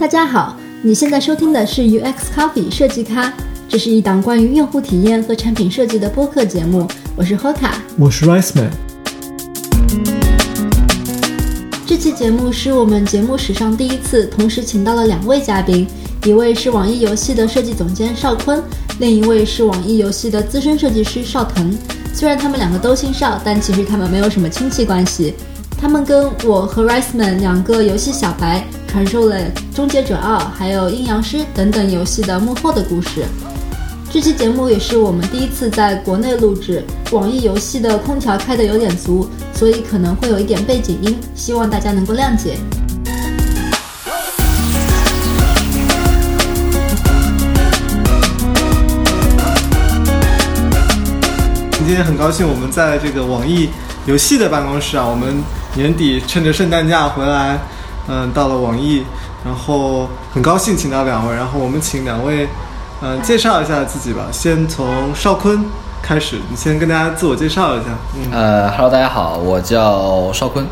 大家好，你现在收听的是 UX Coffee 设计咖，这是一档关于用户体验和产品设计的播客节目。我是 Hoka，我是 Rice Man。这期节目是我们节目史上第一次同时请到了两位嘉宾，一位是网易游戏的设计总监邵坤，另一位是网易游戏的资深设计师邵腾。虽然他们两个都姓邵，但其实他们没有什么亲戚关系。他们跟我和 Rice Man 两个游戏小白。传授了《终结者二》还有《阴阳师》等等游戏的幕后的故事。这期节目也是我们第一次在国内录制。网易游戏的空调开的有点足，所以可能会有一点背景音，希望大家能够谅解。今天很高兴，我们在这个网易游戏的办公室啊，我们年底趁着圣诞假回来。嗯，到了网易，然后很高兴请到两位，然后我们请两位，嗯，介绍一下自己吧。先从邵坤开始，你先跟大家自我介绍一下。嗯，呃，Hello，大家好，我叫邵坤。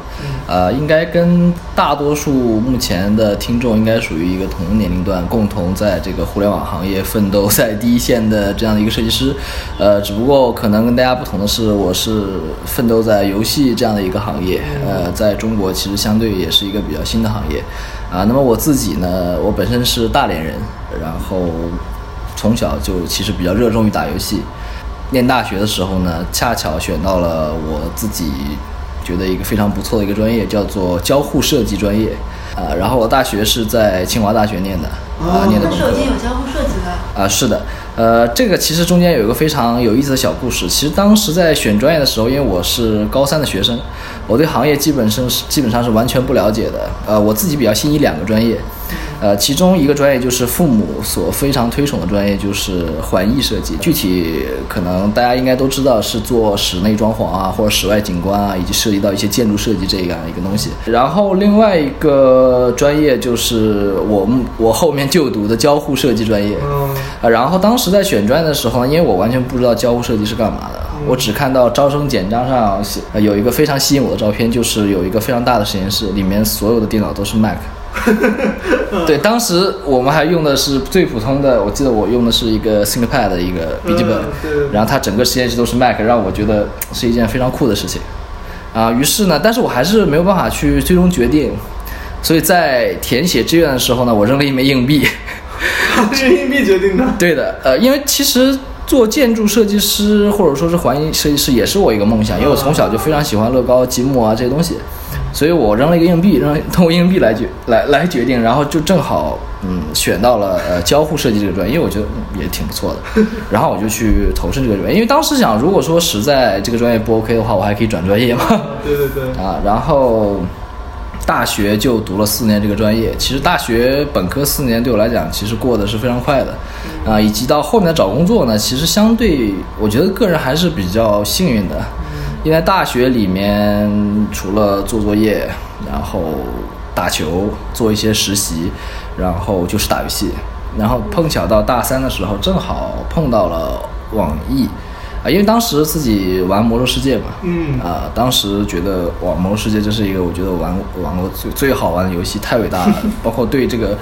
呃，应该跟大多数目前的听众应该属于一个同年龄段，共同在这个互联网行业奋斗在第一线的这样的一个设计师。呃，只不过可能跟大家不同的是，我是奋斗在游戏这样的一个行业。呃，在中国其实相对也是一个比较新的行业。啊，那么我自己呢，我本身是大连人，然后从小就其实比较热衷于打游戏。念大学的时候呢，恰巧选到了我自己。觉得一个非常不错的一个专业叫做交互设计专业，啊，然后我大学是在清华大学念的，啊，念的本科。那已经有交互设计了。啊，是的，呃，这个其实中间有一个非常有意思的小故事。其实当时在选专业的时候，因为我是高三的学生，我对行业基本上是基本上是完全不了解的。呃，我自己比较心仪两个专业。呃，其中一个专业就是父母所非常推崇的专业，就是环艺设计。具体可能大家应该都知道，是做室内装潢啊，或者室外景观啊，以及涉及到一些建筑设计这样一个东西。然后另外一个专业就是我们我后面就读的交互设计专业。啊，然后当时在选专业的时候，因为我完全不知道交互设计是干嘛的，我只看到招生简章上写有一个非常吸引我的照片，就是有一个非常大的实验室，里面所有的电脑都是 Mac。对，当时我们还用的是最普通的，我记得我用的是一个 ThinkPad 的一个笔记本，然后它整个实验室都是 Mac，让我觉得是一件非常酷的事情。啊，于是呢，但是我还是没有办法去最终决定，所以在填写志愿的时候呢，我扔了一枚硬币。是硬币决定的。对的，呃，因为其实做建筑设计师或者说是环境设计师也是我一个梦想，因为我从小就非常喜欢乐高、积木啊这些东西。所以我扔了一个硬币，扔通过硬币来决来来决定，然后就正好嗯选到了呃交互设计这个专业，因为我觉得也挺不错的，然后我就去投身这个专业，因为当时想如果说实在这个专业不 OK 的话，我还可以转专业嘛。对对对。啊，然后大学就读了四年这个专业，其实大学本科四年对我来讲其实过得是非常快的，啊，以及到后面找工作呢，其实相对我觉得个人还是比较幸运的。因为大学里面除了做作业，然后打球，做一些实习，然后就是打游戏，然后碰巧到大三的时候，正好碰到了网易，啊，因为当时自己玩魔兽世界嘛，嗯，啊，当时觉得哇，魔兽世界这是一个我觉得玩玩过最最好玩的游戏，太伟大了，包括对这个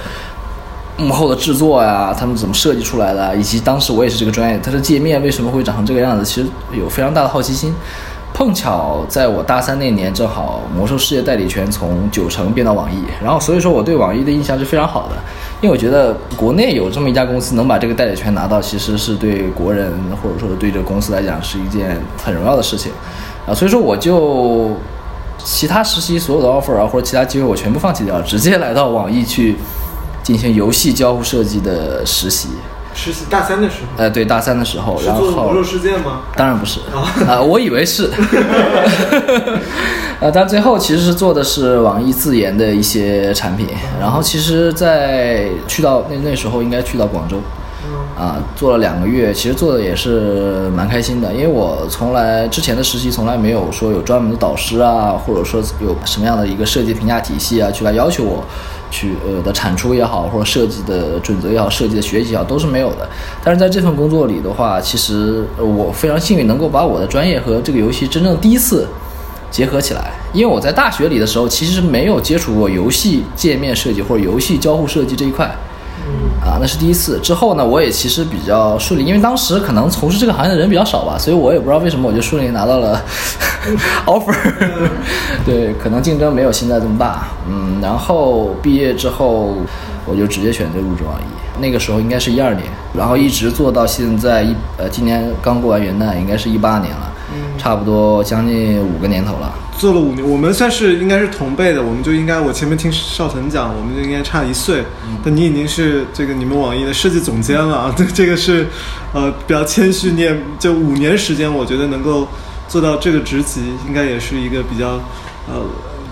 幕后的制作呀，他们怎么设计出来的，以及当时我也是这个专业，它的界面为什么会长成这个样子，其实有非常大的好奇心。碰巧在我大三那年，正好魔兽世界代理权从九成变到网易，然后所以说我对网易的印象是非常好的，因为我觉得国内有这么一家公司能把这个代理权拿到，其实是对国人或者说对这个公司来讲是一件很荣耀的事情，啊，所以说我就其他实习所有的 offer 啊 或者其他机会我全部放弃掉，直接来到网易去进行游戏交互设计的实习。实习大三的时候，呃，对，大三的时候，然后魔兽事件吗？当然不是 啊，我以为是，呃，但最后其实是做的是网易自研的一些产品，然后其实，在去到那那时候应该去到广州，啊，做了两个月，其实做的也是蛮开心的，因为我从来之前的实习从来没有说有专门的导师啊，或者说有什么样的一个设计评价体系啊，去来要求我。去呃的产出也好，或者设计的准则也好，设计的学习也好，都是没有的。但是在这份工作里的话，其实我非常幸运能够把我的专业和这个游戏真正第一次结合起来。因为我在大学里的时候，其实没有接触过游戏界面设计或者游戏交互设计这一块。啊，那是第一次。之后呢，我也其实比较顺利，因为当时可能从事这个行业的人比较少吧，所以我也不知道为什么我就顺利拿到了 offer。对，可能竞争没有现在这么大。嗯，然后毕业之后，我就直接选择入职网易。那个时候应该是一二年，然后一直做到现在一呃，今年刚过完元旦，应该是一八年了，差不多将近五个年头了。做了五年，我们算是应该是同辈的，我们就应该我前面听少腾讲，我们就应该差一岁。但你已经是这个你们网易的设计总监了啊，对，这个是呃比较谦虚，你也就五年时间，我觉得能够做到这个职级，应该也是一个比较呃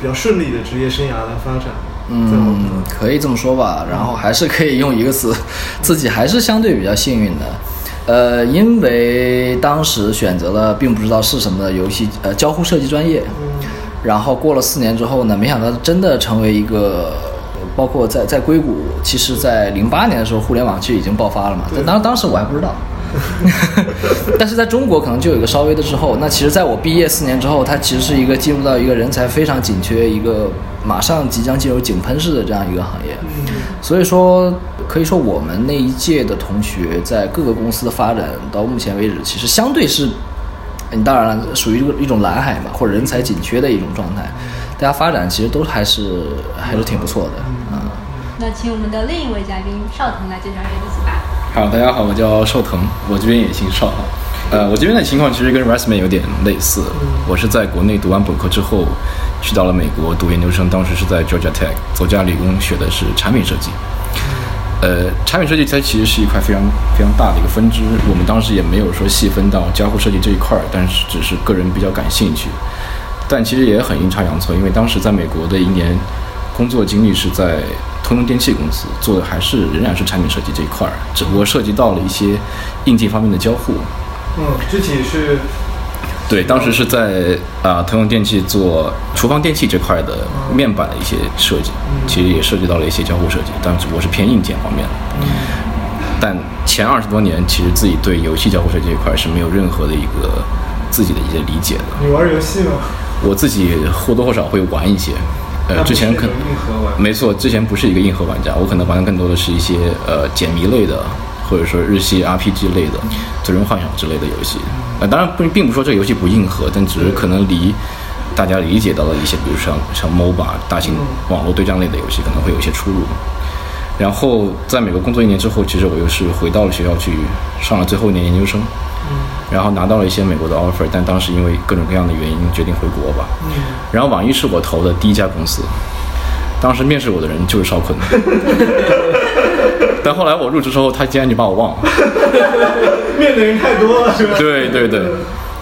比较顺利的职业生涯的发展。嗯，可以这么说吧。然后还是可以用一个词，自己还是相对比较幸运的。呃，因为当时选择了并不知道是什么的游戏呃交互设计专业，然后过了四年之后呢，没想到真的成为一个，包括在在硅谷，其实在零八年的时候，互联网其实已经爆发了嘛。但当当时我还不知道，但是在中国可能就有一个稍微的滞后。那其实在我毕业四年之后，它其实是一个进入到一个人才非常紧缺一个。马上即将进入井喷式的这样一个行业，所以说可以说我们那一届的同学在各个公司的发展到目前为止，其实相对是，你当然了，属于一个一种蓝海嘛，或者人才紧缺的一种状态，大家发展其实都还是还是挺不错的嗯。那请我们的另一位嘉宾邵腾来介绍一下自己吧。好，大家好，我叫邵腾，我这边也姓邵。呃，我这边的情况其实跟 Rasman 有点类似，我是在国内读完本科之后。去到了美国读研究生，当时是在 Georgia Tech 佐加理工学的是产品设计。呃，产品设计它其实是一块非常非常大的一个分支，我们当时也没有说细分到交互设计这一块儿，但是只是个人比较感兴趣。但其实也很阴差阳错，因为当时在美国的一年工作经历是在通用电气公司做的，还是仍然是产品设计这一块儿，只不过涉及到了一些硬件方面的交互。嗯，具体是。对，当时是在啊，通用电器做厨房电器这块的面板的一些设计，其实也涉及到了一些交互设计，但只不过是偏硬件方面的。但前二十多年，其实自己对游戏交互设计这一块是没有任何的一个自己的一些理解的。你玩游戏吗？我自己或多或少会玩一些，呃，之前可能没错，之前不是一个硬核玩家，我可能玩的更多的是一些呃解谜类的。或者说日系 RPG 类的最终幻想之类的游戏，呃，当然不并不说这个游戏不硬核，但只是可能离大家理解到的一些，比如像像 MOBA 大型网络对战类的游戏可能会有一些出入。然后在美国工作一年之后，其实我又是回到了学校去上了最后一年研究生，然后拿到了一些美国的 offer，但当时因为各种各样的原因决定回国吧。然后网易是我投的第一家公司，当时面试我的人就是邵坤。但后来我入职之后，他竟然就把我忘了。面的人太多了，是吧？对对对，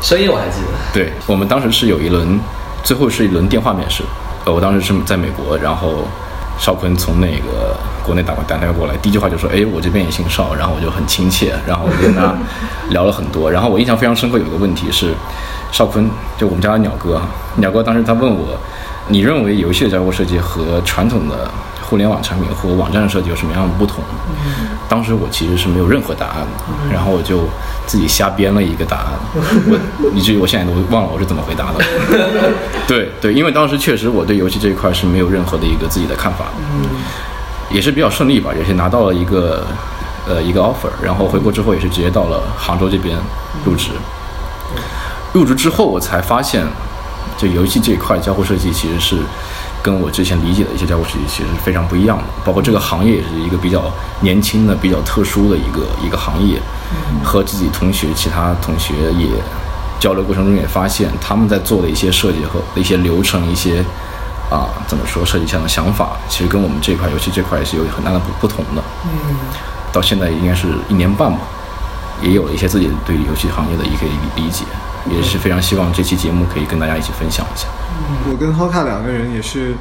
声音我还记得。对我们当时是有一轮，最后是一轮电话面试。呃，我当时是在美国，然后邵坤从那个国内打过打电话过来，第一句话就说：“哎，我这边也姓邵。”然后我就很亲切，然后我跟他 聊了很多。然后我印象非常深刻，有一个问题是，邵坤就我们家的鸟哥，鸟哥当时他问我：“你认为游戏的交互设计和传统的？”互联网产品和网站的设计有什么样的不同？当时我其实是没有任何答案的，然后我就自己瞎编了一个答案，我以至于我现在都忘了我是怎么回答的。对对，因为当时确实我对游戏这一块是没有任何的一个自己的看法，也是比较顺利吧，也是拿到了一个呃一个 offer，然后回国之后也是直接到了杭州这边入职。入职之后我才发现，就游戏这一块交互设计其实是。跟我之前理解的一些交互设计其实是非常不一样的，包括这个行业也是一个比较年轻的、比较特殊的一个一个行业。和自己同学、其他同学也交流过程中也发现，他们在做的一些设计和一些流程、一些啊怎么说设计上的想法，其实跟我们这块游戏这块是有很大的不不同的。嗯，到现在应该是一年半吧，也有了一些自己对游戏行业的一个理解。也是非常希望这期节目可以跟大家一起分享一下。我跟 Hoka 两个人也是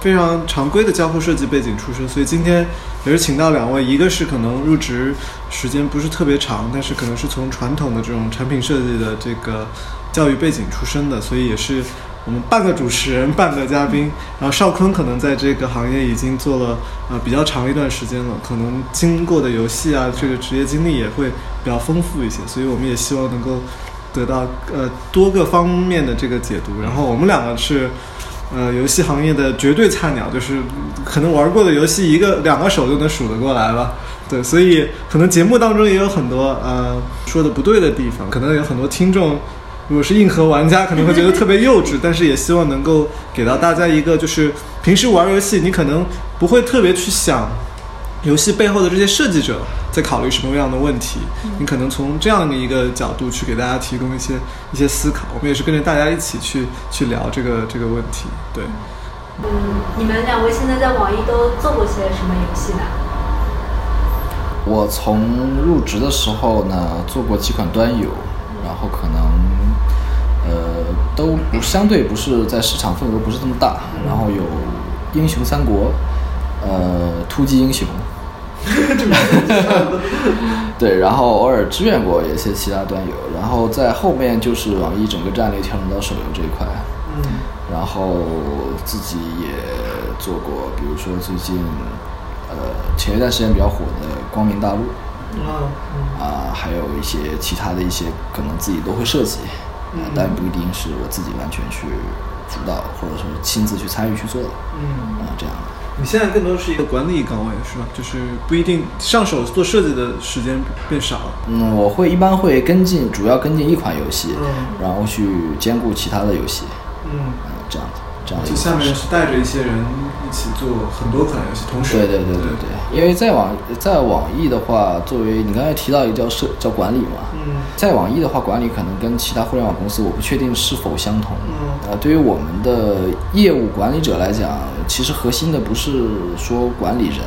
非常常规的交互设计背景出身，所以今天也是请到两位，一个是可能入职时间不是特别长，但是可能是从传统的这种产品设计的这个教育背景出身的，所以也是我们半个主持人，半个嘉宾。然后邵坤可能在这个行业已经做了呃比较长一段时间了，可能经过的游戏啊这个职业经历也会比较丰富一些，所以我们也希望能够。得到呃多个方面的这个解读。然后我们两个是呃游戏行业的绝对菜鸟，就是可能玩过的游戏一个两个手就能数得过来了。对，所以可能节目当中也有很多呃说的不对的地方，可能有很多听众。如果是硬核玩家，可能会觉得特别幼稚，但是也希望能够给到大家一个，就是平时玩游戏，你可能不会特别去想游戏背后的这些设计者在考虑什么样的问题，你可能从这样的一个角度去给大家提供一些一些思考。我们也是跟着大家一起去去聊这个这个问题。对，嗯，你们两位现在在网易都做过些什么游戏呢？我从入职的时候呢，做过几款端游，然后可能呃都不相对不是在市场份额不是这么大，然后有英雄三国，呃突击英雄，对，然后偶尔支援过一些其他端游，然后在后面就是网易整个战略调整到手游这一块，嗯然后自己也做过，比如说最近呃前一段时间比较火的《光明大陆》。啊啊，还有一些其他的一些可能自己都会涉及，但不一定是我自己完全去主导或者说亲自去参与去做的，嗯。啊，这样的。你现在更多是一个管理岗位是吧？就是不一定上手做设计的时间变少了。嗯，我会一般会跟进，主要跟进一款游戏，嗯然后去兼顾其他的游戏，嗯，嗯，这样子，这样子就。下面是带着一些人一起做很多款游戏，同时。对对对对对，因为在网在网易的话，作为你刚才提到一个叫设叫管理嘛，嗯。在网易的话，管理可能跟其他互联网公司我不确定是否相同。嗯。呃，对于我们的业务管理者来讲，其实核心的不是说管理人，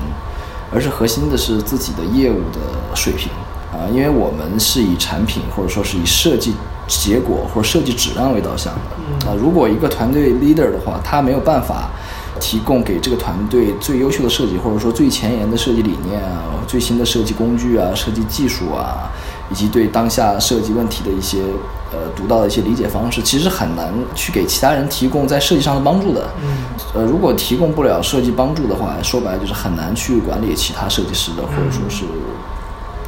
而是核心的是自己的业务的水平。啊、因为我们是以产品或者说是以设计结果或者设计质量为导向的。啊、如果一个团队 leader 的话，他没有办法提供给这个团队最优秀的设计，或者说最前沿的设计理念啊、最新的设计工具啊、设计技术啊，以及对当下设计问题的一些呃独到的一些理解方式，其实很难去给其他人提供在设计上的帮助的。嗯呃，如果提供不了设计帮助的话，说白了就是很难去管理其他设计师的，或者说是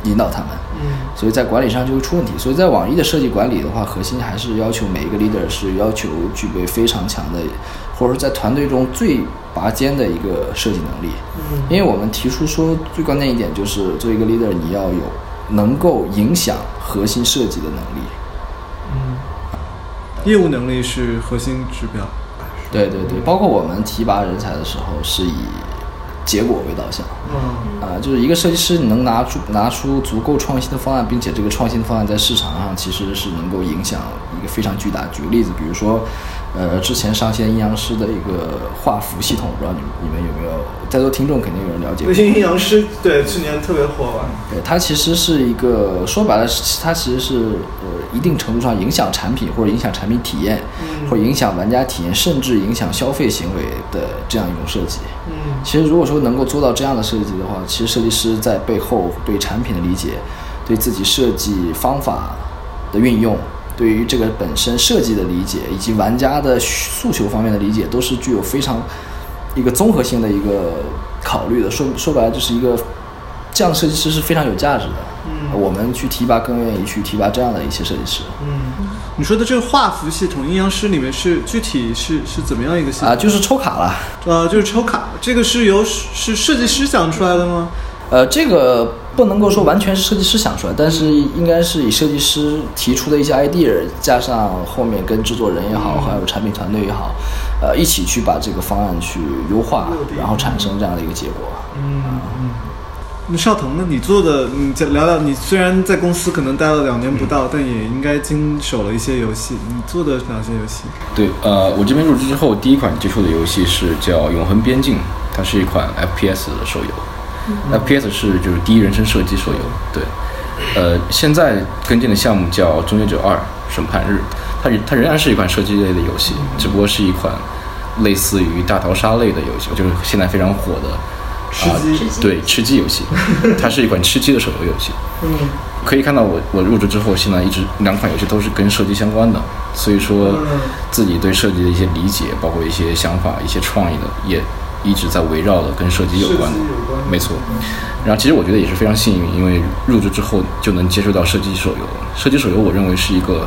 引导他们。嗯所以在管理上就会出问题。所以在网易的设计管理的话，核心还是要求每一个 leader 是要求具备非常强的，或者说在团队中最拔尖的一个设计能力。嗯因为我们提出说，最关键一点就是作为一个 leader，你要有能够影响核心设计的能力。嗯，业务能力是核心指标。对对对，包括我们提拔人才的时候是以结果为导向。嗯啊、就是一个设计师，你能拿出拿出足够创新的方案，并且这个创新方案在市场上其实是能够影响一个非常巨大。举个例子，比如说，呃，之前上线阴阳师的一个画符系统，不知道你们你们有没有？在座听众肯定有人了解过微。信阴阳师对去年特别火吧？对，它其实是一个说白了，是它其实是呃一定程度上影响产品或者影响产品体验，嗯或者影响玩家体验，甚至影响消费行为的这样一种设计。嗯其实如果说能够做到这样的设计的话，其实设计师在背后对产品的理解，对自己设计方法的运用，对于这个本身设计的理解，以及玩家的诉求方面的理解，都是具有非常一个综合性的一个考虑的。说说白了，就是一个这样的设计师是非常有价值的。嗯我们去提拔更愿意去提拔这样的一些设计师。嗯，你说的这个画符系统，阴阳师里面是具体是是怎么样一个系统？啊，就是抽卡了。呃，就是抽卡，这个是由是设计师想出来的吗？呃，这个不能够说完全是设计师想出来，但是应该是以设计师提出的一些 idea，加上后面跟制作人也好，还有产品团队也好，呃，一起去把这个方案去优化，然后产生这样的一个结果。嗯嗯。那邵腾呢？你做的，你再聊聊。你虽然在公司可能待了两年不到，但也应该经手了一些游戏。你做的哪些游戏？对，呃，我这边入职之后，第一款接触的游戏是叫《永恒边境》，它是一款 FPS 的手游。FPS 是就是第一人称射击手游。对，呃，现在跟进的项目叫《终结者二：审判日》，它它仍然是一款射击类的游戏，只不过是一款类似于大逃杀类的游戏，就是现在非常火的。吃啊鸡对吃鸡游戏，它是一款吃鸡的手游游戏。嗯可以看到我我入职之后，现在一直两款游戏都是跟射击相关的，所以说嗯自己对射击的一些理解，包括一些想法、一些创意的，也一直在围绕的跟射击有关的没错。然后其实我觉得也是非常幸运，因为入职之后就能接触到射击手游。射击手游我认为是一个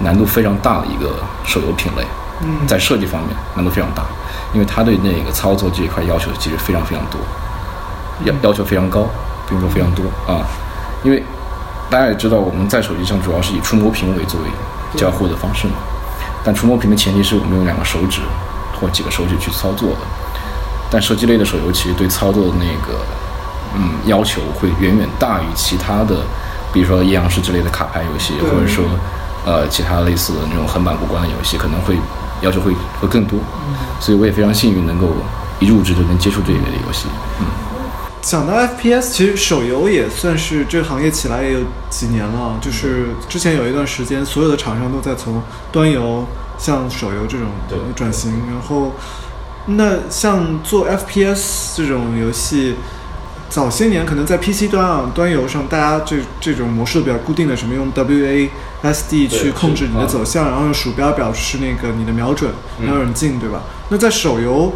难度非常大的一个手游品类，嗯在设计方面难度非常大，因为它对那个操作这一块要求其实非常非常多，要要求非常高，并不说非常多啊。因为大家也知道，我们在手机上主要是以触摸屏为作为交互的方式嘛，但触摸屏的前提是我们用两个手指或几个手指去操作的。但射击类的手游其实对操作的那个嗯要求会远远大于其他的，比如说阴阳师之类的卡牌游戏，或者说呃其他类似的那种横版过关的游戏，可能会要求会会更多。所以我也非常幸运能够一入职就能接触这一类的游戏。嗯，讲到 FPS，其实手游也算是这个行业起来也有几年了。就是之前有一段时间，所有的厂商都在从端游向手游这种转型。然后，那像做 FPS 这种游戏，早些年可能在 PC 端啊端游上，大家这这种模式比较固定的，什么用 WASD 去控制你的啊走向，然后用鼠标表示那个你的瞄准、嗯瞄准镜，对吧？那在手游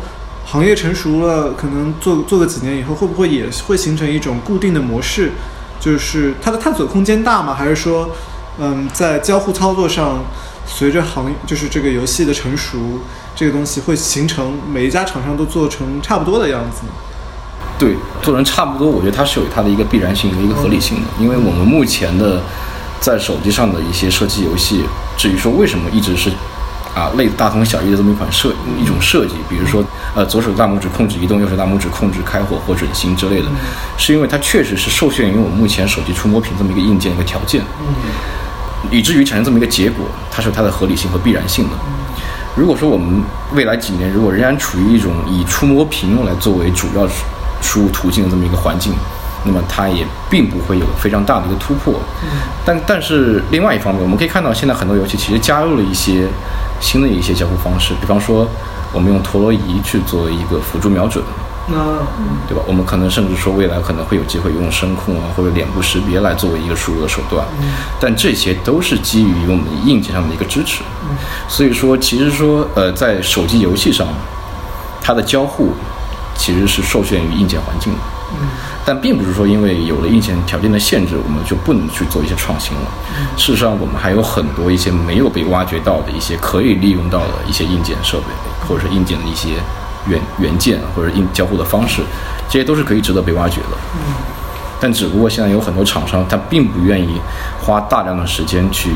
行业成熟了，可能做做个几年以后，会不会也会形成一种固定的模式？就是它的探索空间大吗？还是说，嗯，在交互操作上，随着行就是这个游戏的成熟，这个东西会形成每一家厂商都做成差不多的样子？对，做成差不多，我觉得它是有它的一个必然性和一个合理性的，因为我们目前的在手机上的一些射击游戏，至于说为什么一直是啊类大同小异的这么一款设一种设计，比如说呃左手大拇指控制移动，右手大拇指控制开火或准心之类的，是因为它确实是受限于我们目前手机触摸屏这么一个硬件一个条件，以至于产生这么一个结果，它是有它的合理性和必然性的。如果说我们未来几年如果仍然处于一种以触摸屏来作为主要输入途径的这么一个环境，那么它也并不会有非常大的一个突破。但但是另外一方面，我们可以看到现在很多游戏其实加入了一些新的一些交互方式，比方说我们用陀螺仪去作为一个辅助瞄准，那对吧？我们可能甚至说未来可能会有机会用声控啊或者脸部识别来作为一个输入的手段，但这些都是基于我们硬件上的一个支持。所以说，其实说呃，在手机游戏上，它的交互其实是受限于硬件环境的。但并不是说因为有了硬件条件的限制，我们就不能去做一些创新了。事实上，我们还有很多一些没有被挖掘到的一些可以利用到的一些硬件设备，或者是硬件的一些原原件或者硬交互的方式，这些都是可以值得被挖掘的。嗯但只不过现在有很多厂商，他并不愿意花大量的时间去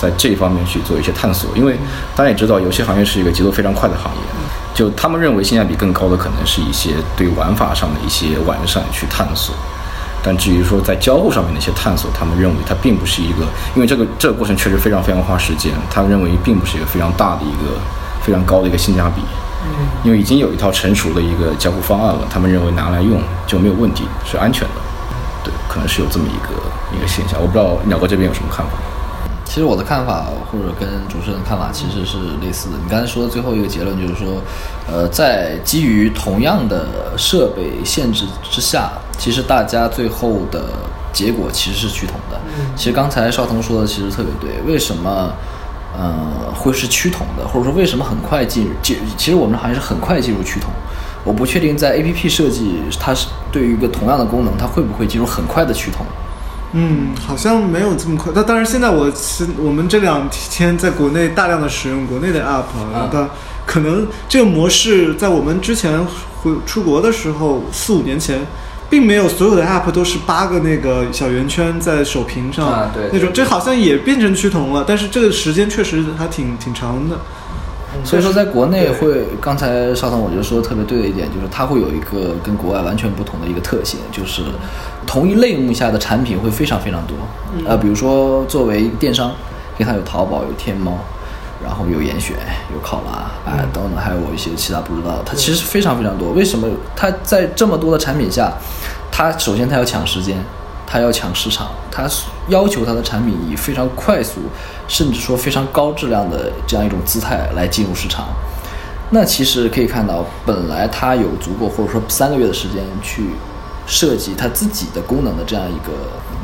在这方面去做一些探索，因为大家也知道，游戏行业是一个节奏非常快的行业，就他们认为性价比更高的可能是一些对玩法上的一些完善去探索。但至于说在交互上面的一些探索，他们认为它并不是一个，因为这个这个过程确实非常非常花时间，他认为并不是一个非常大的一个非常高的一个性价比。因为已经有一套成熟的一个交互方案了，他们认为拿来用就没有问题，是安全的。对，可能是有这么一个一个现象，我不知道鸟哥这边有什么看法。其实我的看法或者跟主持人的看法其实是类似的。你刚才说的最后一个结论就是说，呃，在基于同样的设备限制之下，其实大家最后的结果其实是趋同的。其实刚才邵彤说的其实特别对，为什么？呃，会是趋同的，或者说为什么很快进入进？其实我们行业是很快进入趋同。我不确定在 A P P 设计，它是对于一个同样的功能，它会不会进入很快的趋同？嗯，好像没有这么快。但当然，现在我是我们这两天在国内大量的使用国内的 app，然后它可能这个模式在我们之前回出国的时候，四五年前。并没有所有的 app 都是八个那个小圆圈在手屏上、啊对那种，这好像也变成趋同了，但是这个时间确实还挺挺长的。所以说，在国内会，刚才邵腾我觉得说的特别对的一点，就是它会有一个跟国外完全不同的一个特性，就是同一类目下的产品会非常非常多。呃，比如说作为电商，因为它有淘宝、有天猫，然后有严选、有考拉，哎，等等，还有一些其他不知道的，它其实非常非常多。为什么它在这么多的产品下，它首先它要抢时间，它要抢市场，它要求它的产品以非常快速，甚至说非常高质量的这样一种姿态来进入市场。那其实可以看到，本来它有足够或者说三个月的时间去设计它自己的功能的这样一个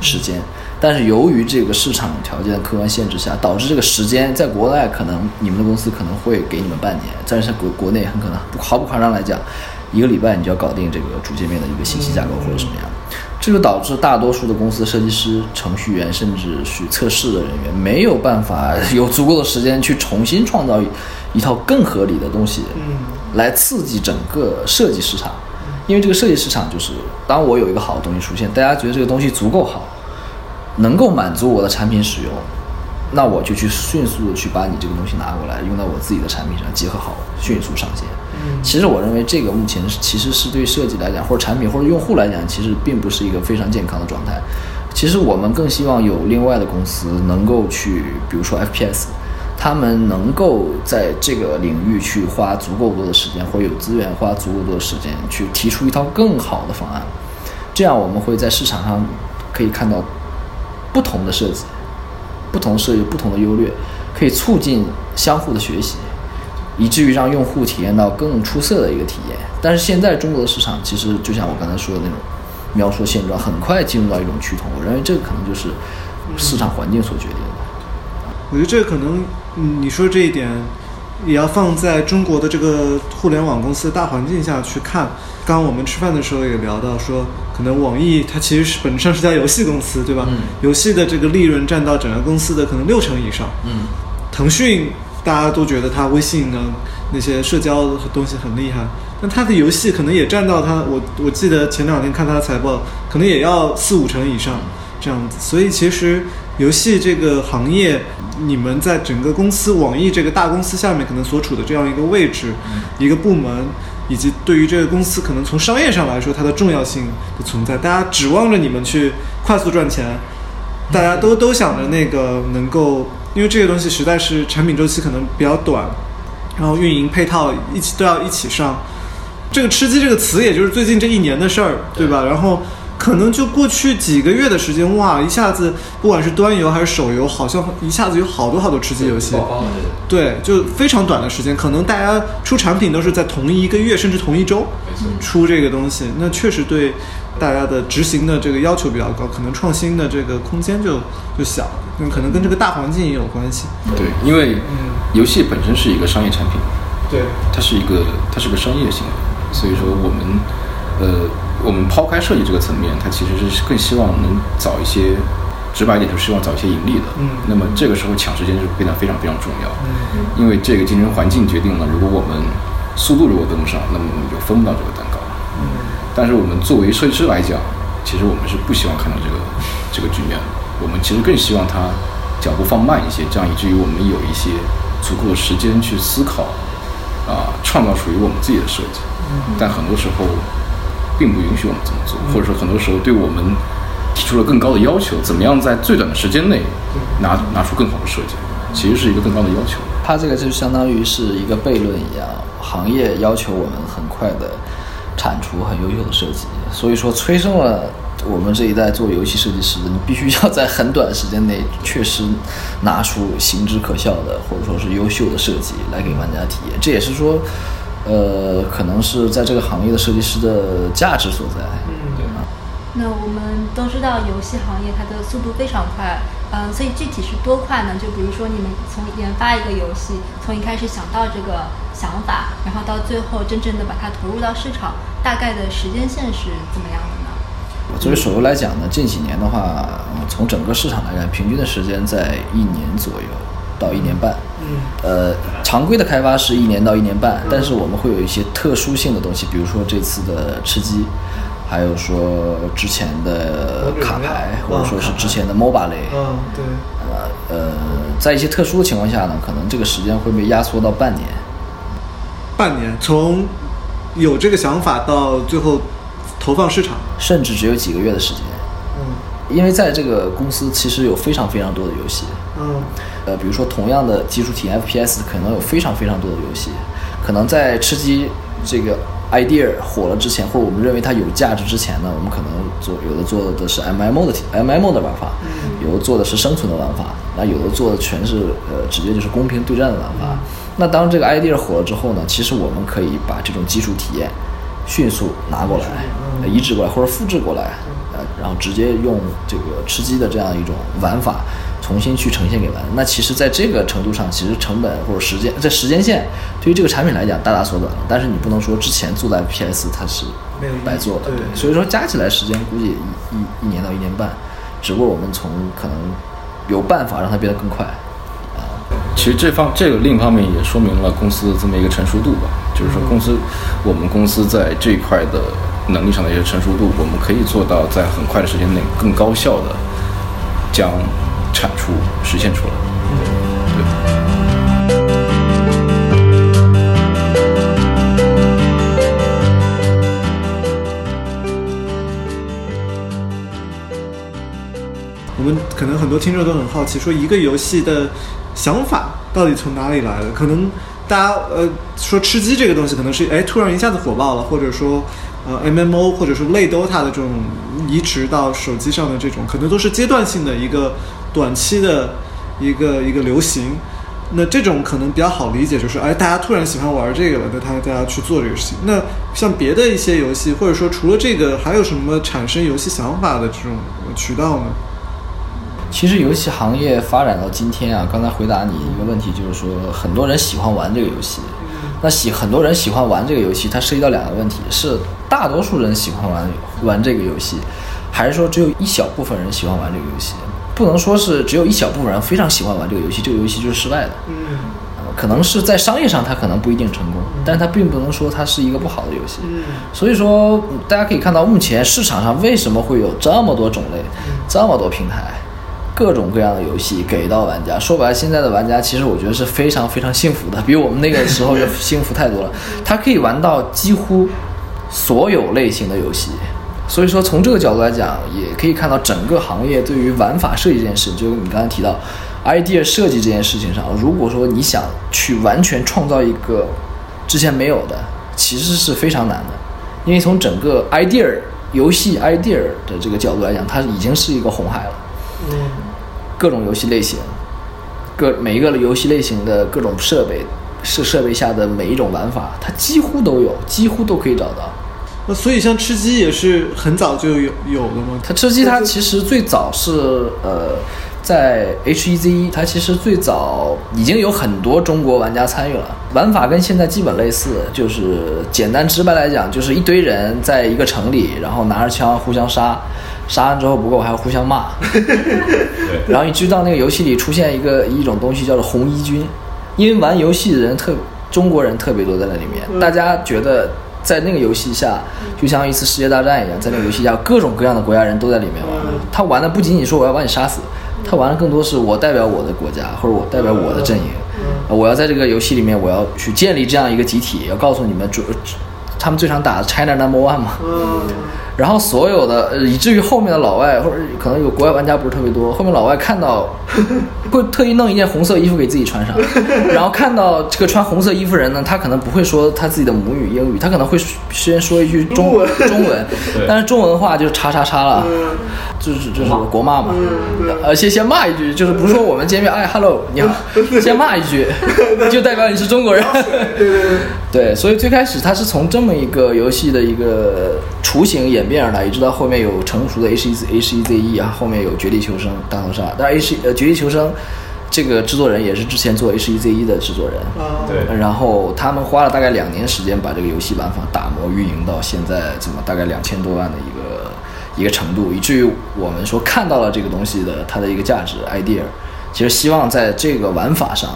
时间，但是由于这个市场条件的客观限制下，导致这个时间在国外可能你们的公司可能会给你们半年，但是国国内很可能不毫不夸张来讲，一个礼拜你就要搞定这个主界面的一个信息架构或者什么样。这就导致大多数的公司设计师、程序员，甚至是测试的人员，没有办法有足够的时间去重新创造一套更合理的东西，来刺激整个设计市场。因为这个设计市场就是，当我有一个好的东西出现，大家觉得这个东西足够好，能够满足我的产品使用，那我就去迅速的去把你这个东西拿过来，用到我自己的产品上，结合好，迅速上线。其实我认为这个目前其实是对设计来讲，或者产品或者用户来讲，其实并不是一个非常健康的状态。其实我们更希望有另外的公司能够去，比如说 FPS，他们能够在这个领域去花足够多的时间，或者有资源花足够多的时间去提出一套更好的方案。这样我们会在市场上可以看到不同的设计，不同设计不同的优劣，可以促进相互的学习。以至于让用户体验到更出色的一个体验。但是现在中国的市场其实就像我刚才说的那种描述现状，很快进入到一种趋同。我认为这个可能就是市场环境所决定的。我觉得这个可能，你说这一点也要放在中国的这个互联网公司的大环境下去看。刚刚我们吃饭的时候也聊到说，可能网易它其实是本质上是家游戏公司，对吧？嗯游戏的这个利润占到整个公司的可能六成以上。嗯，腾讯大家都觉得它微信呢那些社交的东西很厉害，但它的游戏可能也占到它，我我记得前两天看它的财报，可能也要四五成以上这样子。所以其实游戏这个行业，你们在整个公司网易这个大公司下面可能所处的这样一个位置，一个部门。以及对于这个公司可能从商业上来说，它的重要性的存在，大家指望着你们去快速赚钱，大家都都想着那个能够，因为这个东西实在是产品周期可能比较短，然后运营配套一起都要一起上。这个吃鸡这个词，也就是最近这一年的事儿，对吧？然后可能就过去几个月的时间，哇，一下子不管是端游还是手游，好像一下子有好多好多吃鸡游戏。对，就非常短的时间，可能大家出产品都是在同一个月甚至同一周出这个东西，那确实对大家的执行的这个要求比较高，可能创新的这个空间就就小，那可能跟这个大环境也有关系。对，因为游戏本身是一个商业产品，对，它是一个它是个商业行为，所以说我们呃我们抛开设计这个层面，它其实是更希望能找一些直白一点，就是希望找一些盈利的。嗯那么这个时候抢时间就变得非常非常重要，因为这个竞争环境决定了，如果我们速度如果跟不上，那么我们就分不到这个蛋糕。但是我们作为设计师来讲，其实我们是不希望看到这个这个局面的。我们其实更希望它脚步放慢一些，这样以至于我们有一些足够的时间去思考，啊、创造属于我们自己的设计。但很多时候并不允许我们这么做，或者说很多时候对我们提出了更高的要求，怎么样在最短的时间内拿拿出更好的设计，其实是一个更高的要求。它这个就相当于是一个悖论一样，行业要求我们很快的产出很优秀的设计，所以说催生了我们这一代做游戏设计师的，你必须要在很短的时间内确实拿出行之可笑的或者说是优秀的设计来给玩家体验，这也是说，呃，可能是在这个行业的设计师的价值所在。嗯，对吧？那我们都知道游戏行业它的速度非常快，嗯、所以具体是多快呢？就比如说你们从研发一个游戏，从一开始想到这个想法，然后到最后真正的把它投入到市场，大概的时间线是怎么样的呢？作为手游来讲呢，近几年的话，呃从整个市场来看，平均的时间在一年左右到一年半。嗯，呃，常规的开发是一年到一年半，但是我们会有一些特殊性的东西，比如说这次的吃鸡，还有说之前的卡牌，或者说是之前的 MOBA 类。嗯，对，呃呃，在一些特殊的情况下呢，可能这个时间会被压缩到半年。半年从有这个想法到最后投放市场。甚至只有几个月的时间，嗯因为在这个公司其实有非常非常多的游戏，嗯。呃，比如说同样的基础体验 FPS，可能有非常非常多的游戏，可能在吃鸡这个 idea 火了之前，或者我们认为它有价值之前呢，我们可能做有的做的是 MMO 的体 MMO 的玩法，有的做的是生存的玩法，那有的做的全是呃直接就是公平对战的玩法。那当这个 idea 火了之后呢，其实我们可以把这种基础体验迅速拿过来，呃移植过来或者复制过来，呃，然后直接用这个吃鸡的这样一种玩法重新去呈现给玩家。那其实，在这个程度上，其实成本或者时间在时间线对于这个产品来讲大大缩短了。但是你不能说之前做在 PS 它是没有白做的，对所以说加起来时间估计一一一年到一年半，只不过我们从可能有办法让它变得更快。其实这方这个另一方面也说明了公司的这么一个成熟度吧，就是说公司我们公司在这一块的能力上的一些成熟度，我们可以做到在很快的时间内更高效的将产出实现出来。对。我们可能很多听众都很好奇，说一个游戏的想法到底从哪里来的？可能大家呃说吃鸡这个东西，可能是哎突然一下子火爆了，或者说呃 MMO 或者说类 DOTA 的这种移植到手机上的这种，可能都是阶段性的一个短期的一个一个流行。那这种可能比较好理解，就是哎，大家突然喜欢玩这个了，那他大家去做这个事情。那像别的一些游戏，或者说除了这个，还有什么产生游戏想法的这种渠道呢？其实游戏行业发展到今天啊，刚才回答你一个问题，就是说很多人喜欢玩这个游戏。那喜很多人喜欢玩这个游戏，它涉及到两个问题：是大多数人喜欢玩玩这个游戏，还是说只有一小部分人喜欢玩这个游戏？不能说是只有一小部分人非常喜欢玩这个游戏，这个游戏就是失败的。嗯呃可能是在商业上它可能不一定成功，但是它并不能说它是一个不好的游戏。嗯所以说，嗯大家可以看到，目前市场上为什么会有这么多种类、这么多平台、各种各样的游戏给到玩家？说白了，现在的玩家其实我觉得是非常非常幸福的，比我们那个时候就 幸福太多了。他可以玩到几乎所有类型的游戏。所以说，从这个角度来讲，也可以看到整个行业对于玩法设计这件事，就是你刚才提到 idea 设计这件事情上，如果说你想去完全创造一个之前没有的，其实是非常难的，因为从整个 idea 游戏 idea 的这个角度来讲，它已经是一个红海了。嗯各种游戏类型，各每一个游戏类型的各种设备设设备下的每一种玩法，它几乎都有，几乎都可以找到。那所以像吃鸡也是很早就有有的吗？它吃鸡它其实最早是呃，在 H1Z1，它其实最早已经有很多中国玩家参与了，玩法跟现在基本类似，就是简单直白来讲，就是一堆人在一个城里，然后拿着枪互相杀，杀完之后不够还要互相骂，然后你知道那个游戏里出现一个一种东西叫做红衣军，因为玩游戏的人特中国人特别多在那里面，大家觉得在那个游戏下就像一次世界大战一样，在那个游戏下各种各样的国家人都在里面玩。他玩的不仅仅说我要把你杀死，他玩的更多是我代表我的国家或者我代表我的阵营，呃我要在这个游戏里面我要去建立这样一个集体，要告诉你们主。他们最常打的 China Number One 嘛，然后所有的，呃以至于后面的老外或者可能有国外玩家不是特别多，后面老外看到 会特意弄一件红色衣服给自己穿上，然后看到这个穿红色衣服人呢，他可能不会说他自己的母语英语，他可能会先说一句中中文，但是中文的话就是叉叉叉了，就是就是国骂嘛，呃，先先骂一句，就是不是说我们见面哎 hello 你好，先骂一句，就代表你是中国人，对，所以最开始他是从这么一个游戏的一个雏形演变而来，一直到后面有成熟的 H 一 H 一 Z 一啊，后面有绝地求生、大逃杀。但是 H 呃绝地求生这个制作人也是之前做 H 一 Z 一的制作人，啊，对然后他们花了大概两年时间把这个游戏玩法打磨运营到现在怎么大概两千多万的一个一个程度，以至于我们说看到了这个东西的它的一个价值 idea，其实希望在这个玩法上。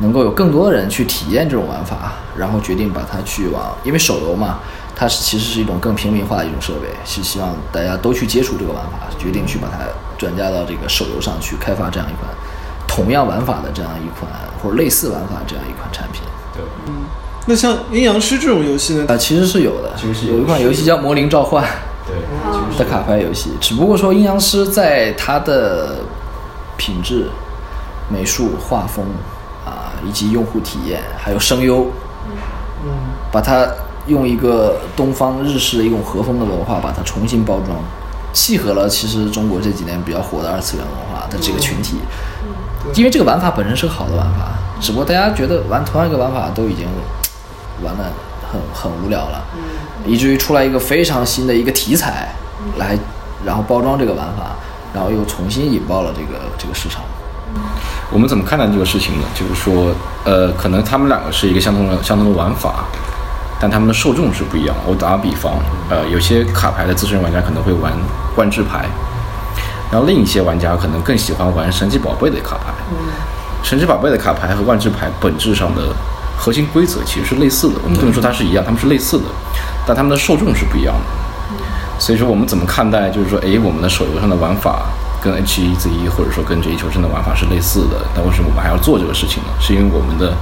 能够有更多的人去体验这种玩法，然后决定把它去往，因为手游嘛，它是其实是一种更平民化的一种设备，是希望大家都去接触这个玩法，决定去把它转嫁到这个手游上去开发这样一款同样玩法的这样一款或者类似玩法这样一款产品。对，嗯那像阴阳师这种游戏呢？啊、其实是有的，其实是有有一款游戏叫《魔灵召唤》对，的卡牌游戏，只不过说阴阳师在它的品质、美术、画风啊，以及用户体验，还有声优，嗯，把它用一个东方日式的一种和风的文化，把它重新包装，契合了其实中国这几年比较火的二次元文化的这个群体。因为这个玩法本身是个好的玩法，只不过大家觉得玩同样一个玩法都已经玩的很很无聊了，以至于出来一个非常新的一个题材来然后包装这个玩法，然后又重新引爆了这个这个市场。我们怎么看待这个事情呢？就是说，呃，可能他们两个是一个相同的相同的玩法，但他们的受众是不一样的。我打个比方，呃，有些卡牌的资深玩家可能会玩万智牌，然后另一些玩家可能更喜欢玩神奇宝贝的卡牌。神奇宝贝的卡牌和万智牌本质上的核心规则其实是类似的，我们不能说它是一样，它们是类似的，但他们的受众是不一样的。所以说，我们怎么看待？就是说，诶，我们的手游上的玩法跟 H 1 Z 1或者说跟绝地求生的玩法是类似的，但为什么我们还要做这个事情呢？是因为我们的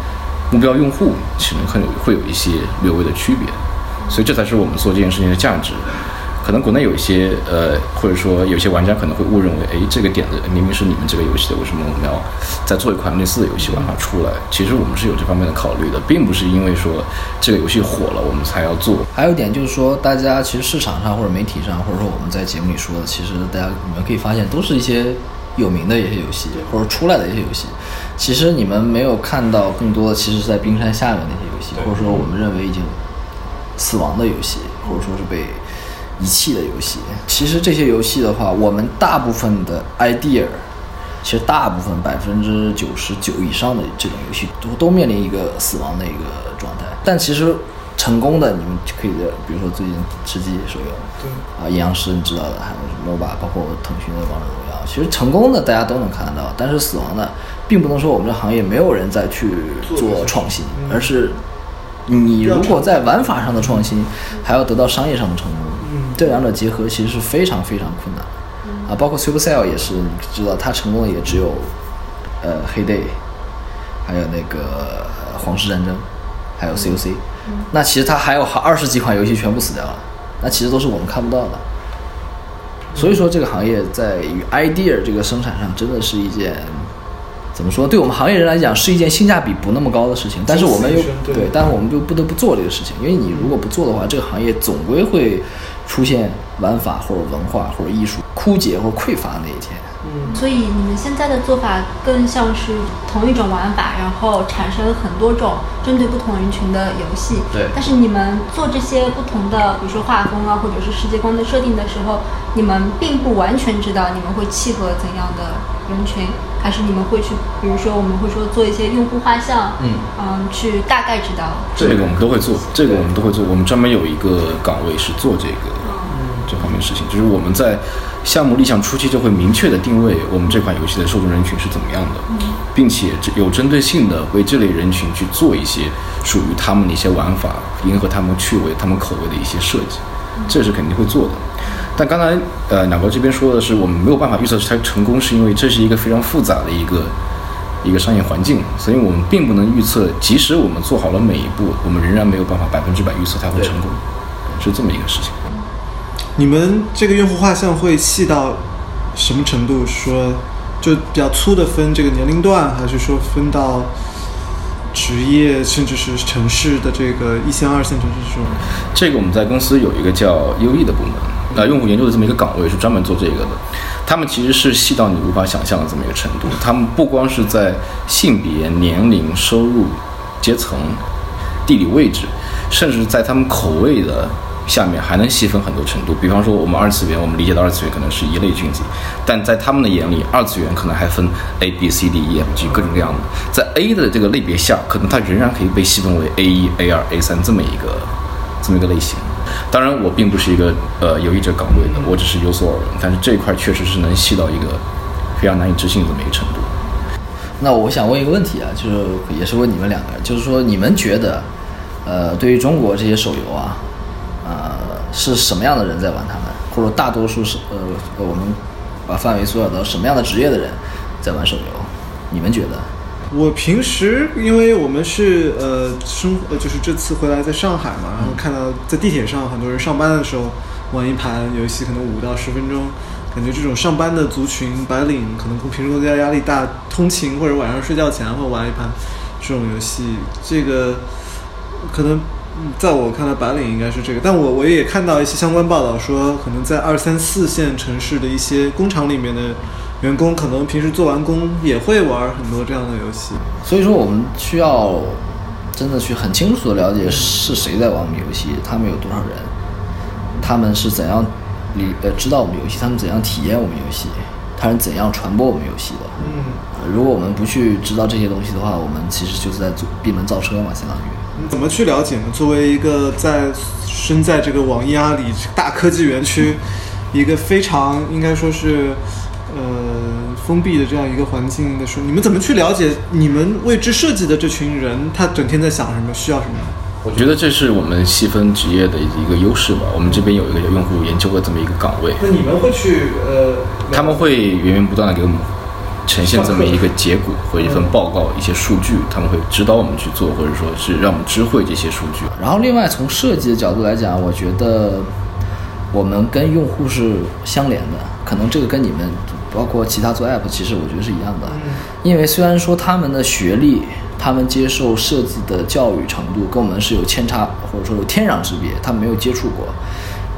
目标用户可能会有会有一些略微的区别，所以这才是我们做这件事情的价值。可能国内有一些呃，或者说有些玩家可能会误认为，哎，这个点子明明是你们这个游戏的，为什么我们要再做一款类似的游戏玩法出来？其实我们是有这方面的考虑的，并不是因为说这个游戏火了我们才要做。还有一点就是说，大家其实市场上或者媒体上，或者说我们在节目里说的，其实大家你们可以发现，都是一些有名的一些游戏，或者出来的一些游戏。其实你们没有看到更多的，其实是在冰山下面那些游戏，或者说我们认为已经死亡的游戏，或者说是被遗弃的游戏。其实这些游戏的话，我们大部分的 idea，其实大部分百分之九十九以上的这种游戏都都面临一个死亡的一个状态。但其实成功的，你们就可以在比如说最近吃鸡手游，对。啊，阴阳师你知道的，还有 MOBA，包括腾讯的王者荣耀，其实成功的大家都能看得到，但是死亡的，并不能说我们这行业没有人再去做创新，而是你如果在玩法上的创新，还要得到商业上的成功，这两者结合其实是非常非常困难的，啊，包括 Supercell 也是，你知道它成功的也只有呃黑 day，还有那个呃皇室战争，还有 COC，、那其实它还有好二十几款游戏全部死掉了，那其实都是我们看不到的。所以说，这个行业在于 idea 这个生产上，真的是一件怎么说？对我们行业人来讲，是一件性价比不那么高的事情。但是我们又对但是我们就不得不做这个事情，因为你如果不做的话，这个行业总归会出现玩法或者文化或者艺术枯竭或匮乏的那一天。嗯所以你们现在的做法更像是同一种玩法，然后产生很多种针对不同人群的游戏。对但是你们做这些不同的，比如说画风啊，或者是世界观的设定的时候，你们并不完全知道你们会契合怎样的人群，还是你们会去，比如说我们会说做一些用户画像，嗯去大概知道。这个我们都会做，这个我们都会做。我们专门有一个岗位是做这个这方面的事情，就是我们在项目立项初期就会明确的定位我们这款游戏的受众人群是怎么样的，并且有针对性的为这类人群去做一些属于他们的一些玩法，迎合他们趣味、他们口味的一些设计，这是肯定会做的。但刚才呃两国这边说的是，我们没有办法预测它成功，是因为这是一个非常复杂的一个一个商业环境，所以我们并不能预测，即使我们做好了每一步，我们仍然没有办法百分之百预测它会成功，是这么一个事情。你们这个用户画像会细到什么程度？说就比较粗的分这个年龄段，还是说分到职业，甚至是城市的这个一线、二线城市这种？这个我们在公司有一个叫优异的部门，那用户研究的这么一个岗位是专门做这个的。他们其实是细到你无法想象的这么一个程度。他们不光是在性别、年龄、收入、阶层、地理位置，甚至在他们口味的下面还能细分很多程度。比方说，我们二次元，我们理解的二次元可能是一类群体，但在他们的眼里，二次元可能还分 A、B、C、D、E、F、G 各种各样的。在 A 的这个类别下，可能它仍然可以被细分为 A 一、A 二、A 三这么一个这么一个类型。当然，我并不是一个呃有意者岗位的，我只是有所耳闻。但是这一块确实是能细到一个非常难以置信的这么一个程度。那我想问一个问题啊，就是也是问你们两个，就是说你们觉得，呃，对于中国这些手游啊，呃，是什么样的人在玩他们，或者大多数是呃，我们把范围缩小到什么样的职业的人在玩手游？你们觉得？我平时因为我们是呃生呃就是这次回来在上海嘛，然后看到在地铁上很多人上班的时候玩一盘游戏，可能五到十分钟，感觉这种上班的族群白领可能平时工作压力大，通勤或者晚上睡觉前会玩一盘这种游戏，这个可能在我看来白领应该是这个，但我我也看到一些相关报道说，可能在二三四线城市的一些工厂里面的员工，可能平时做完工也会玩很多这样的游戏。所以说，我们需要真的去很清楚的了解是谁在玩我们游戏，他们有多少人，他们是怎样理呃知道我们游戏，他们怎样体验我们游戏，他人怎样传播我们游戏的。嗯，呃如果我们不去知道这些东西的话，我们其实就是在做闭门造车嘛，相当于。你怎么去了解呢？作为一个在身在这个网易阿里大科技园区，一个非常应该说是呃封闭的这样一个环境的时候，你们怎么去了解你们为之设计的这群人，他整天在想什么，需要什么？我觉得这是我们细分职业的一个优势吧。我们这边有一个用户研究的这么一个岗位，那你们会去呃，他们会源源不断的给我们呈现这么一个结果或一份报告、一些数据，他们会指导我们去做，或者说是让我们知会这些数据。然后另外从设计的角度来讲，我觉得我们跟用户是相连的，可能这个跟你们包括其他做 app，其实我觉得是一样的。因为虽然说他们的学历、他们接受设计的教育程度跟我们是有千差或者说有天壤之别，他们没有接触过。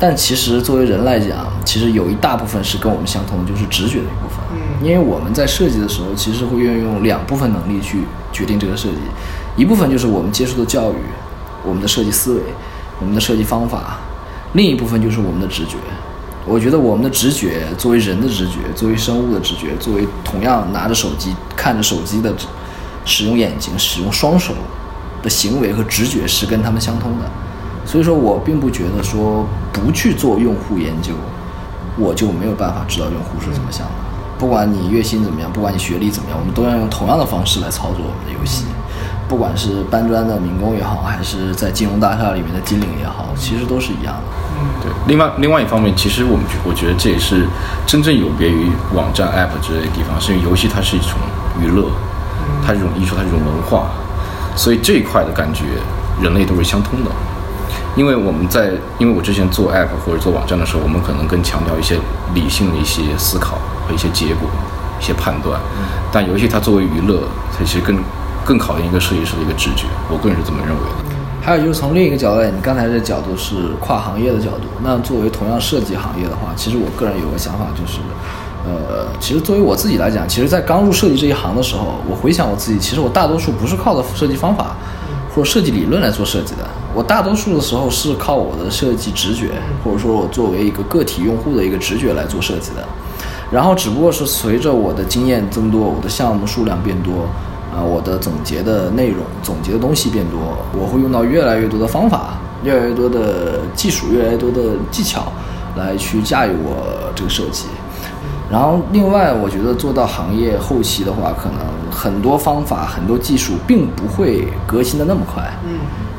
但其实作为人来讲，其实有一大部分是跟我们相同的，就是直觉的一部分。嗯因为我们在设计的时候，其实会运用两部分能力去决定这个设计，一部分就是我们接受的教育，我们的设计思维，我们的设计方法，另一部分就是我们的直觉。我觉得我们的直觉，作为人的直觉，作为生物的直觉，作为同样拿着手机看着手机的使用眼睛、使用双手的行为和直觉是跟他们相通的。所以说我并不觉得说不去做用户研究，我就没有办法知道用户是怎么想的。不管你月薪怎么样，不管你学历怎么样，我们都要用同样的方式来操作我们的游戏。不管是搬砖的民工也好，还是在金融大厦里面的金领也好，其实都是一样的。对，另外另外一方面，其实我们觉我觉得这也是真正有别于网站、app 之类的地方，是因为游戏它是一种娱乐，它是一种艺术，它是一种文化，所以这一块的感觉人类都是相通的。因为我们在，因为我之前做 app 或者做网站的时候，我们可能更强调一些理性的一些思考和一些结果、一些判断，但游戏它作为娱乐，它其实更更考验一个设计师的一个直觉，我个人是这么认为的。还有就是从另一个角度来，你刚才这角度是跨行业的角度。那作为同样设计行业的话，其实我个人有个想法，就是，呃，其实作为我自己来讲，其实，在刚入设计这一行的时候，我回想我自己，其实我大多数不是靠的设计方法或者设计理论来做设计的，我大多数的时候是靠我的设计直觉，或者说我作为一个个体用户的一个直觉来做设计的。然后只不过是随着我的经验增多，我的项目数量变多，啊、我的总结的内容、总结的东西变多，我会用到越来越多的方法、越来越多的技术、越来越多的技巧来去驾驭我这个设计。然后，另外，我觉得做到行业后期的话，可能很多方法、很多技术并不会革新的那么快，嗯，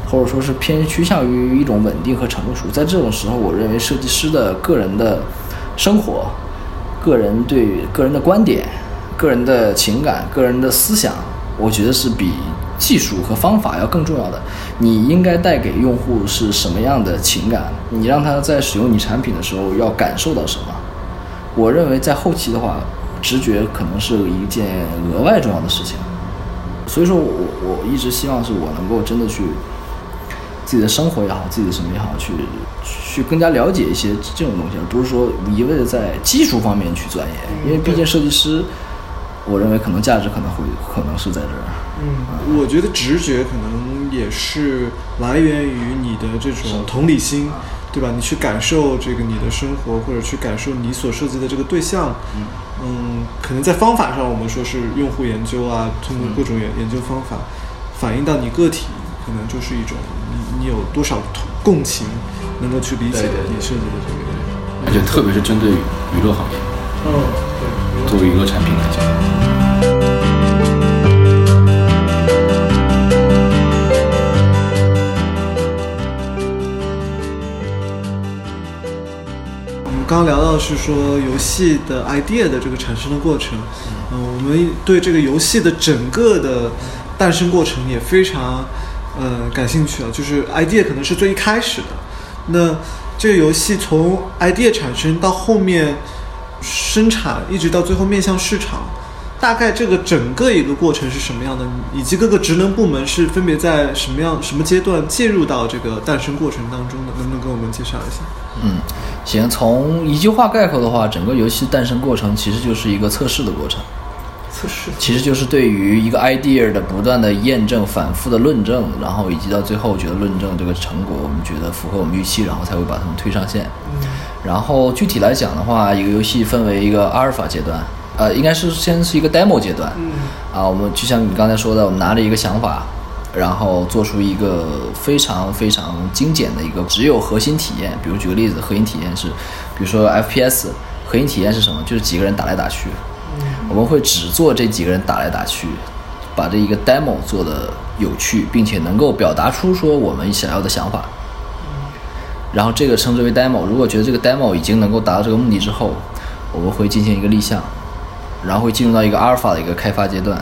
或者说是偏趋向于一种稳定和成熟。在这种时候，我认为设计师的个人的生活、个人对个人的观点、个人的情感、个人的思想，我觉得是比技术和方法要更重要的。你应该带给用户是什么样的情感？你让他在使用你产品的时候要感受到什么？我认为在后期的话，直觉可能是一件额外重要的事情。所以说我我一直希望是我能够真的去自己的生活也好，自己的什么也好，去去更加了解一些这种东西，而不是说一味的在技术方面去钻研。因为毕竟设计师，我认为可能价值可能会可能是在这儿。嗯，我觉得直觉可能也是来源于你的这种同理心，对吧？你去感受这个你的生活，或者去感受你所设计的这个对象。嗯，可能在方法上，我们说是用户研究啊，通过各种研研究方法反映到你个体，可能就是一种你你有多少同共情，能够去理解你设计的这个。而且特别是针对娱乐行业，嗯，对。作为娱乐产品来讲。我们刚刚聊到是说游戏的 idea 的这个产生的过程，嗯、我们对这个游戏的整个的诞生过程也非常呃感兴趣啊，就是 idea 可能是最一开始的，那这个游戏从 idea 产生到后面生产，一直到最后面向市场。大概这个整个一个过程是什么样的，以及各个职能部门是分别在什么样什么阶段介入到这个诞生过程当中的，能不能给我们介绍一下？嗯，行，从一句话概括的话，整个游戏诞生过程其实就是一个测试的过程。测试其实就是对于一个 idea 的不断的验证、反复的论证，然后以及到最后觉得论证这个成果我们觉得符合我们预期，然后才会把它们推上线。然后具体来讲的话，一个游戏分为一个阿尔法阶段，呃，应该是先是一个 demo 阶段。嗯啊，我们就像你刚才说的，我们拿着一个想法，然后做出一个非常非常精简的一个只有核心体验。比如举个例子，核心体验是，比如说 FPS，核心体验是什么？就是几个人打来打去。我们会只做这几个人打来打去，把这一个 demo 做的有趣，并且能够表达出说我们想要的想法。然后这个称之为 demo。如果觉得这个 demo 已经能够达到这个目的之后，我们会进行一个立项，然后会进入到一个 alpha 的一个开发阶段。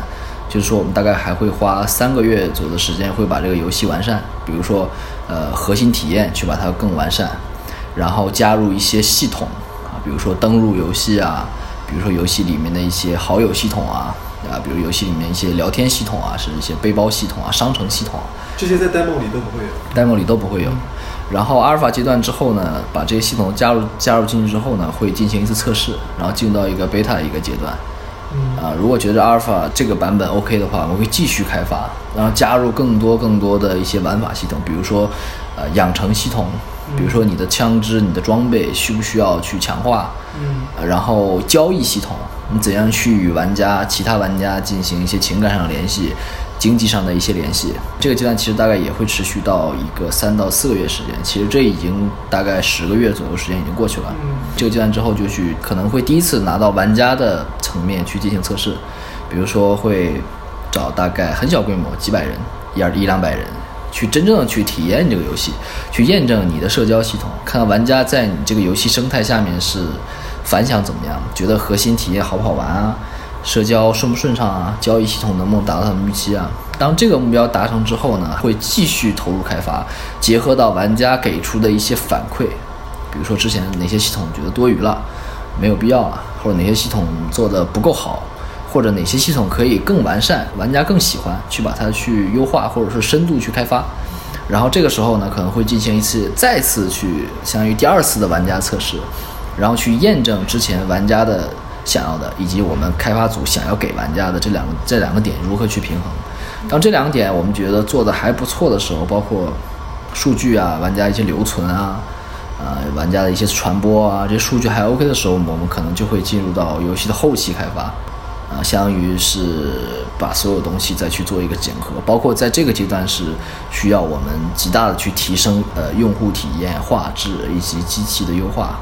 就是说，我们大概还会花三个月左右的时间，会把这个游戏完善。比如说，呃，核心体验去把它更完善，然后加入一些系统啊，比如说登录游戏啊，比如说游戏里面的一些好友系统啊，啊，比如游戏里面一些聊天系统啊，是一些背包系统啊、商城系统啊。这些在 demo 里都不会有。demo 里都不会有。然后阿尔法阶段之后呢，把这些系统加入加入进去之后呢，会进行一次测试，然后进入到一个 beta 的一个阶段。啊，如果觉得阿尔法这个版本 OK 的话，我们会继续开发，然后加入更多更多的一些玩法系统，比如说呃养成系统，比如说你的枪支、你的装备需不需要去强化，嗯呃然后交易系统，你怎样去与玩家、其他玩家进行一些情感上的联系、经济上的一些联系。这个阶段其实大概也会持续到一个三到四个月时间，其实这已经大概十个月左右时间已经过去了。这个阶段之后就去可能会第一次拿到玩家的层面去进行测试，比如说会找大概很小规模几百人，一二一两百人。去真正的去体验这个游戏，去验证你的社交系统，看看玩家在你这个游戏生态下面是反响怎么样，觉得核心体验好不好玩啊，社交顺不顺畅啊，交易系统能不能达到他们预期啊？当这个目标达成之后呢，会继续投入开发，结合到玩家给出的一些反馈，比如说之前哪些系统觉得多余了，没有必要了，或者哪些系统做的不够好，或者哪些系统可以更完善，玩家更喜欢，去把它去优化，或者是深度去开发。然后这个时候呢，可能会进行一次再次去相当于第二次的玩家测试，然后去验证之前玩家的想要的，以及我们开发组想要给玩家的这两个这两个点如何去平衡。当这两点我们觉得做的还不错的时候，包括数据啊、玩家一些留存啊、呃玩家的一些传播啊，这些数据还 OK 的时候，我们可能就会进入到游戏的后期开发。啊，相当于是把所有东西再去做一个整合，包括在这个阶段是需要我们极大的去提升呃用户体验、画质以及机器的优化。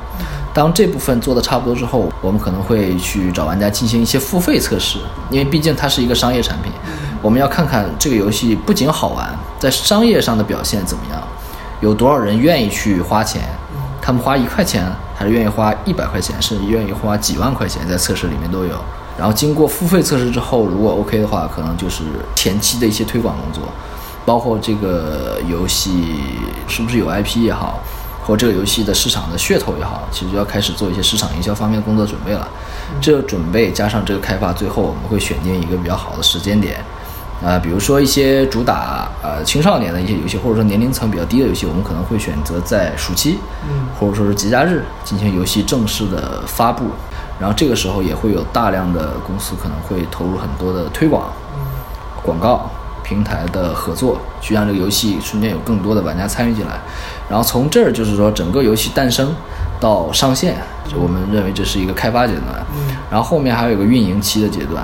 当这部分做的差不多之后，我们可能会去找玩家进行一些付费测试，因为毕竟它是一个商业产品，我们要看看这个游戏不仅好玩，在商业上的表现怎么样，有多少人愿意去花钱，他们花一块钱还是愿意花一百块钱，甚至愿意花几万块钱，在测试里面都有。然后经过付费测试之后，如果 OK 的话，可能就是前期的一些推广工作，包括这个游戏是不是有 IP 也好，或这个游戏的市场的噱头也好，其实就要开始做一些市场营销方面的工作准备了。这个准备加上这个开发，最后我们会选定一个比较好的时间点。啊、比如说一些主打呃青少年的一些游戏，或者说年龄层比较低的游戏，我们可能会选择在暑期，嗯或者说是节假日进行游戏正式的发布。然后这个时候也会有大量的公司可能会投入很多的推广、广告平台的合作，去让这个游戏瞬间有更多的玩家参与进来。然后从这儿就是说整个游戏诞生到上线，就我们认为这是一个开发阶段。然后后面还有一个运营期的阶段。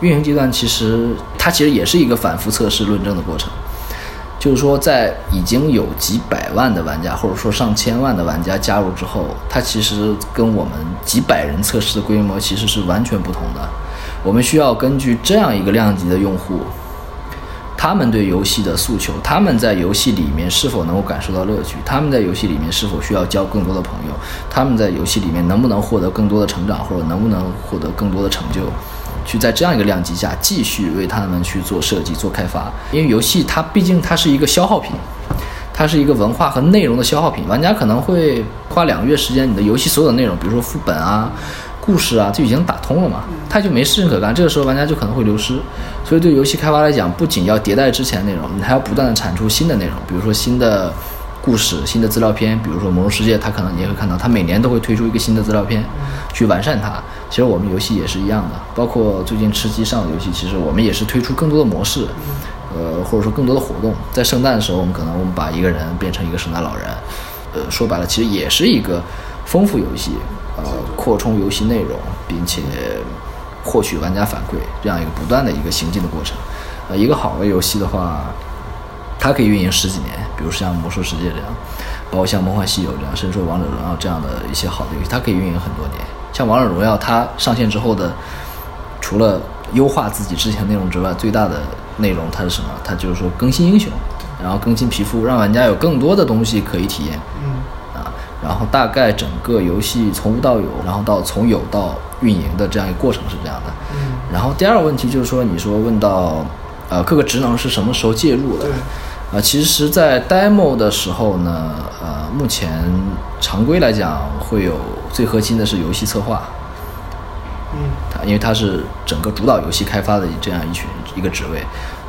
运营阶段其实它其实也是一个反复测试论证的过程。就是说，在已经有几百万的玩家，或者说上千万的玩家加入之后，它其实跟我们几百人测试的规模其实是完全不同的。我们需要根据这样一个量级的用户，他们对游戏的诉求，他们在游戏里面是否能够感受到乐趣，他们在游戏里面是否需要交更多的朋友，他们在游戏里面能不能获得更多的成长，或者能不能获得更多的成就。去在这样一个量级下继续为他们去做设计、做开发，因为游戏它毕竟它是一个消耗品，它是一个文化和内容的消耗品。玩家可能会花两个月时间，你的游戏所有的内容，比如说副本啊、故事啊，就已经打通了嘛，他就没事情可干。这个时候玩家就可能会流失。所以对游戏开发来讲，不仅要迭代之前的内容，你还要不断的产出新的内容，比如说新的。故事、新的资料片，比如说《魔兽世界》，它可能你也会看到，它每年都会推出一个新的资料片，去完善它。其实我们游戏也是一样的，包括最近吃鸡上的游戏，其实我们也是推出更多的模式，呃，或者说更多的活动。在圣诞的时候，我们可能我们把一个人变成一个圣诞老人，呃，说白了，其实也是一个丰富游戏，呃，扩充游戏内容，并且获取玩家反馈，这样一个不断的一个行进的过程。呃，一个好的游戏的话，它可以运营十几年，比如像《魔兽世界》这样，包括像《梦幻西游》这样，甚至说《王者荣耀》这样的一些好的游戏，它可以运营很多年。像《王者荣耀》，它上线之后的，除了优化自己之前内容之外，最大的内容它是什么？它就是说更新英雄，然后更新皮肤，让玩家有更多的东西可以体验。嗯啊，然后大概整个游戏从无到有，然后到从有到运营的这样一个过程是这样的。嗯然后第二个问题就是说，你说问到，呃，各个职能是什么时候介入的？对啊，其实，在 demo 的时候呢，呃，目前常规来讲会有最核心的是游戏策划，嗯。它因为它是整个主导游戏开发的这样一群一个职位，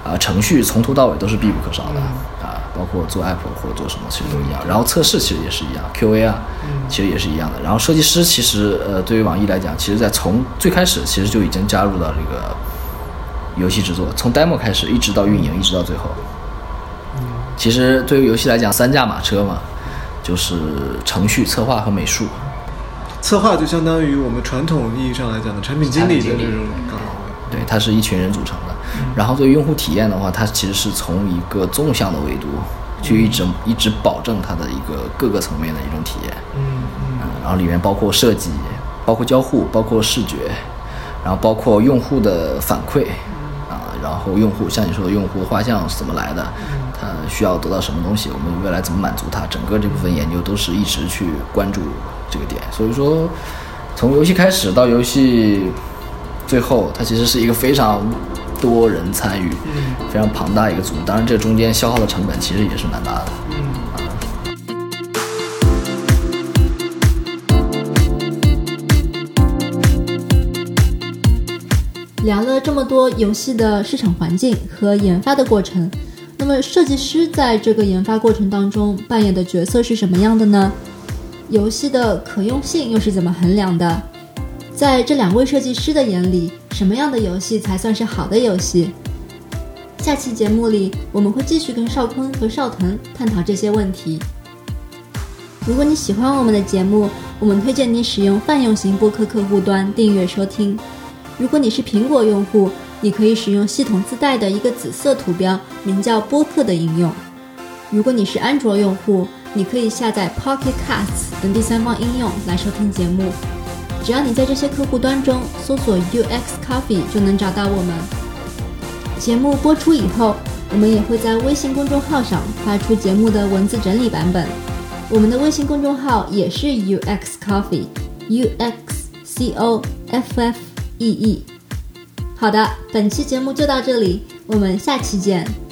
啊，程序从头到尾都是必不可少的，啊，包括做 app 或者做什么其实都一样，然后测试其实也是一样，QA 啊，其实也是一样的，然后设计师其实呃对于网易来讲，其实在从最开始其实就已经加入到这个游戏制作，从 demo 开始一直到运营，一直到最后。其实对于游戏来讲，三驾马车嘛，就是程序、策划和美术。策划就相当于我们传统意义上来讲的产品经理的这种岗位。对，它是一群人组成的。然后对于用户体验的话，它其实是从一个纵向的维度去一直一直保证它的一个各个层面的一种体验。嗯然后里面包括设计，包括交互，包括视觉，然后包括用户的反馈啊，然后用户像你说的用户画像是怎么来的，他需要得到什么东西，我们未来怎么满足他，整个这部分研究都是一直去关注这个点。所以说，从游戏开始到游戏最后，它其实是一个非常多人参与、非常庞大一个组织。当然，这中间消耗的成本其实也是蛮大的。聊了这么多游戏的市场环境和研发的过程，那么设计师在这个研发过程当中扮演的角色是什么样的呢？游戏的可用性又是怎么衡量的？在这两位设计师的眼里，什么样的游戏才算是好的游戏？下期节目里，我们会继续跟邵坤和邵腾探讨这些问题。如果你喜欢我们的节目，我们推荐你使用泛用型播客客户端订阅收听。如果你是苹果用户，你可以使用系统自带的一个紫色图标，名叫播客的应用。如果你是安卓用户，你可以下载 Pocket Casts 等第三方应用来收听节目。只要你在这些客户端中搜索 UX Coffee，就能找到我们。节目播出以后，我们也会在微信公众号上发出节目的文字整理版本。我们的微信公众号也是 UX Coffee，U X C O F F E E。好的，本期节目就到这里，我们下期见。